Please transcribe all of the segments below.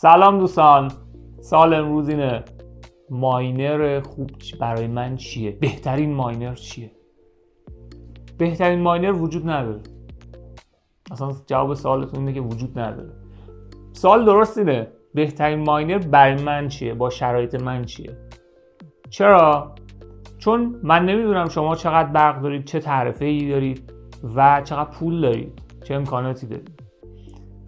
سلام دوستان. سال امروز اینه. ماینر خوب برای من چیه؟ بهترین ماینر چیه؟ بهترین ماینر وجود نداره. اصلا جواب سوالتون اینه که وجود نداره. سوال درست اینه. بهترین ماینر برای من چیه؟ با شرایط من چیه؟ چرا؟ چون من نمی‌دونم شما چقدر برق دارید چه تعرفه ای دارید و چقدر پول دارید چه امکاناتی دارید.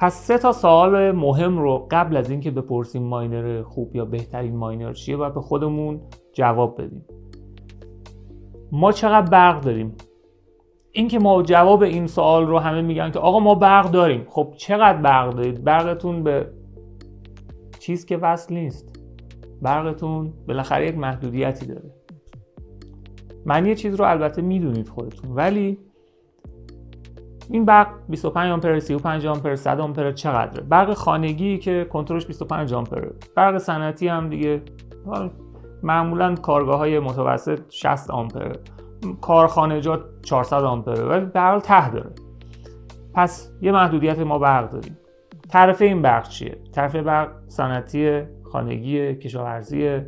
پس سه تا سوال مهم رو قبل از اینکه بپرسیم ماینر خوب یا بهترین ماینر چیه باید به خودمون جواب بدیم. ما چقدر برق داریم؟ اینکه ما جواب این سوال رو همه میگن که آقا ما برق داریم. خب چقدر برق دارید؟ برقتون به چیز که وصل نیست. برقتون بالاخره یک محدودیتی داره. من یه چیز رو البته می‌دونید خودتون ولی این برق 25 آمپر 35 آمپر 100 آمپر چقدره؟ برق خانگی که کنترلش 25 آمپره. برق صنعتی هم دیگه معمولا کارگاه های متوسط 60 آمپره. کارخانجات 400 آمپره ولی به حال ته داره. پس یه محدودیت ما برق داریم. تعرفه این برق چیه؟ تعرفه برق صنعتی خانگی کشاورزی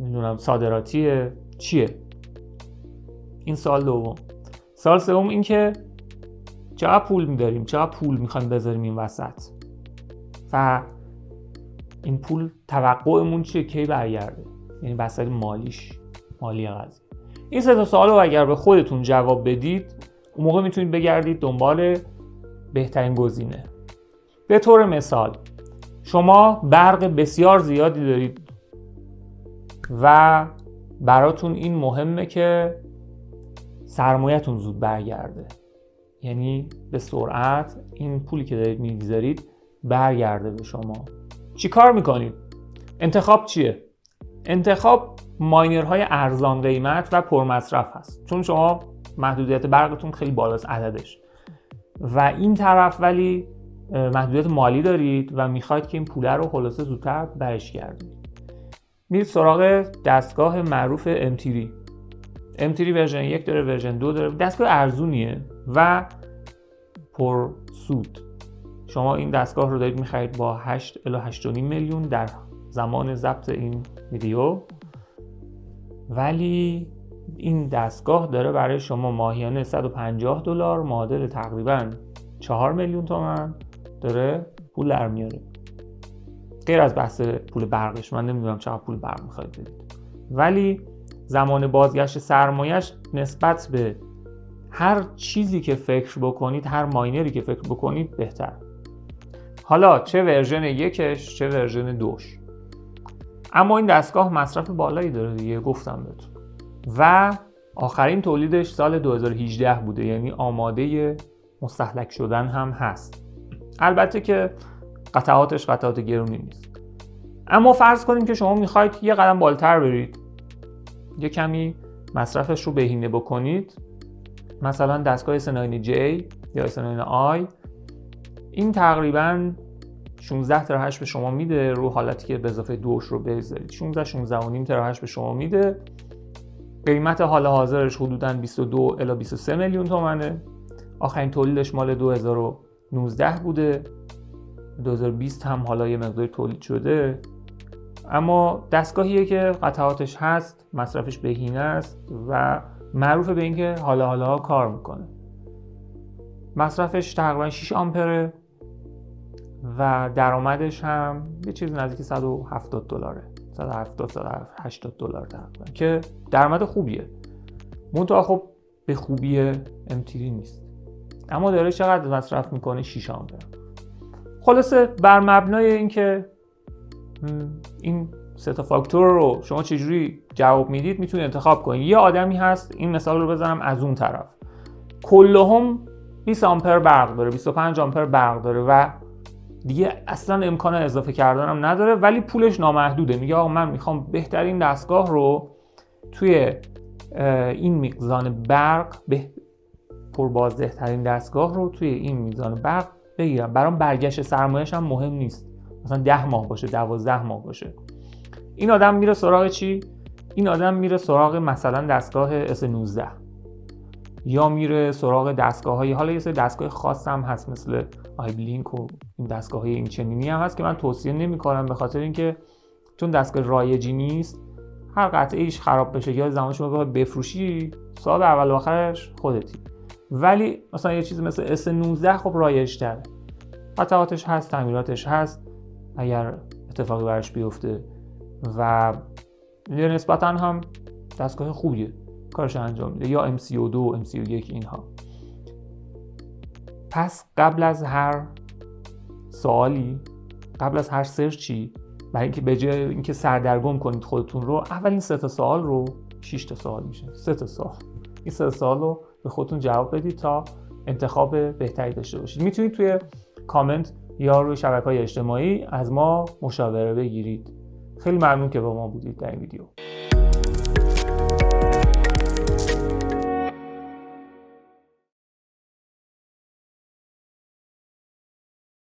نمی‌دونم صادراتی چیه؟ این سال دوم. سال سوم این که چقدر پول میداریم؟ چقدر پول می‌خوایم بذاریم این وسط؟ و این پول توقعمون چیه؟ کی برگرده؟ یعنی بسط مالیش مالی قضیه. این سه تا سوال رو اگر به خودتون جواب بدید اون موقع می‌تونید بگردید دنبال بهترین گزینه. به طور مثال شما برق بسیار زیادی دارید و براتون این مهمه که سرمایهتون زود برگرده. یعنی به سرعت این پولی که دارید می‌گذارید برگرده به شما. چی کار می‌کنید؟ انتخاب چیه؟ انتخاب ماینرهای ارزان قیمت و پرمصرف هست. چون شما محدودیت برقتون خیلی بالاست عددش. و این طرف ولی محدودیت مالی دارید و می‌خواید که این پوله رو خلاصه زودتر برش گردید میرید سراغ دستگاه معروف M3 M3 version یک داره version دو داره. دستگاه ارزونیه و پر سود. شما این دستگاه رو دارید می‌خرید با 8 الی 8.5 میلیون در زمان ضبط این ویدیو. ولی این دستگاه داره برای شما ماهیانه 150 دلار معادل تقریبا 4 میلیون تومن داره پول در میاره. غیر از بحث پول برقش من نمی‌دونم چقدر پول برق می‌خواید بدید. ولی زمان بازگشت سرمایش نسبت به هر چیزی که فکر بکنید هر ماینری که فکر بکنید بهتر. حالا چه version یکش چه version دوش. اما این دستگاه مصرف بالایی داره دیگه گفتم بهتون. و آخرین تولیدش سال 2018 بوده یعنی آماده مستحلک شدن هم هست. البته که قطعاتش قطعات گرونی نیست. اما فرض کنیم که شما می‌خواید یه قدم بالتر برید. یه کمی مصرفش رو بهینه بکنید. مثلا دستگاه S9J یا S9I این تقریبا 16 تراهش به شما میده رو حالتی که به اضافه دوش رو بذارید 16 16 و نیم تراهش به شما میده. قیمت حال حاضرش حدودا 22 الی 23 میلیون تومنه. آخرین تولیدش مال 2019 بوده. 2020 هم حالا یه مقداری تولید شده. اما دستگاهیه که قطعاتش هست مصرفش بهینه است و معروف به اینکه حالا حالا کار می‌کنه. مصرفش تقریبا 6 آمپره و درآمدش هم یه چیز نزدیک 170 دلاره. 170 180 دلار تقریبا که درآمد خوبیه. منتها خب به خوبی امتیری نیست. اما داره چقدر مصرف می‌کنه؟ 6 آمپر خلاصه بر مبنای اینکه این سه تا فاکتور رو شما چجوری جواب می‌دید می‌تونید انتخاب کنید. یه آدمی هست این مثال رو بزنم از اون طرف. کلهم 20 آمپر برق داره 25 آمپر برق داره و دیگه اصلا امکان اضافه کردن هم نداره ولی پولش نامحدوده. میگه آقا من می‌خوام بهترین دستگاه رو توی این میزان برق به پربازده ترین دستگاه رو توی این میزان برق بگیرم. برام برگشت سرمایهش هم مهم نیست. مثلا ده ماه باشه دوازده ماه باشه. این آدم میره سراغ چی؟ این آدم میره سراغ مثلا دستگاه S19 یا میره سراغ دستگاه های حالا یه سری دستگاه خاص هم هست مثل iBeLink و این دستگاه های این چنینی هم هست که من توصیه نمی کنم به خاطر اینکه چون دستگاه رایجی نیست هر قطعه ایش خراب بشه یا زمان شما بخوای بفروشی صاحب اول و آخرش خودتی. ولی مثلا یه چیزی مثل S19 خب رایج قطعاتش هست تعمیراتش هست. اگر اتفاقی براش بیفته و نسبتا هم دستگاه خوبیه. کارش انجام میده. یا M32 M31 اینها. پس قبل از هر سوالی قبل از هر سرچی برای اینکه به جای اینکه سردرگم کنید خودتون رو اولین سه تا سوال رو 6 تا سوال میشه. سه تا سوال. این سه سوال رو به خودتون جواب بدید تا انتخاب بهتری داشته باشید. می‌تونید توی کامنت یا روی شبکه های اجتماعی از ما مشاوره بگیرید. خیلی ممنون که با ما بودید در این ویدیو.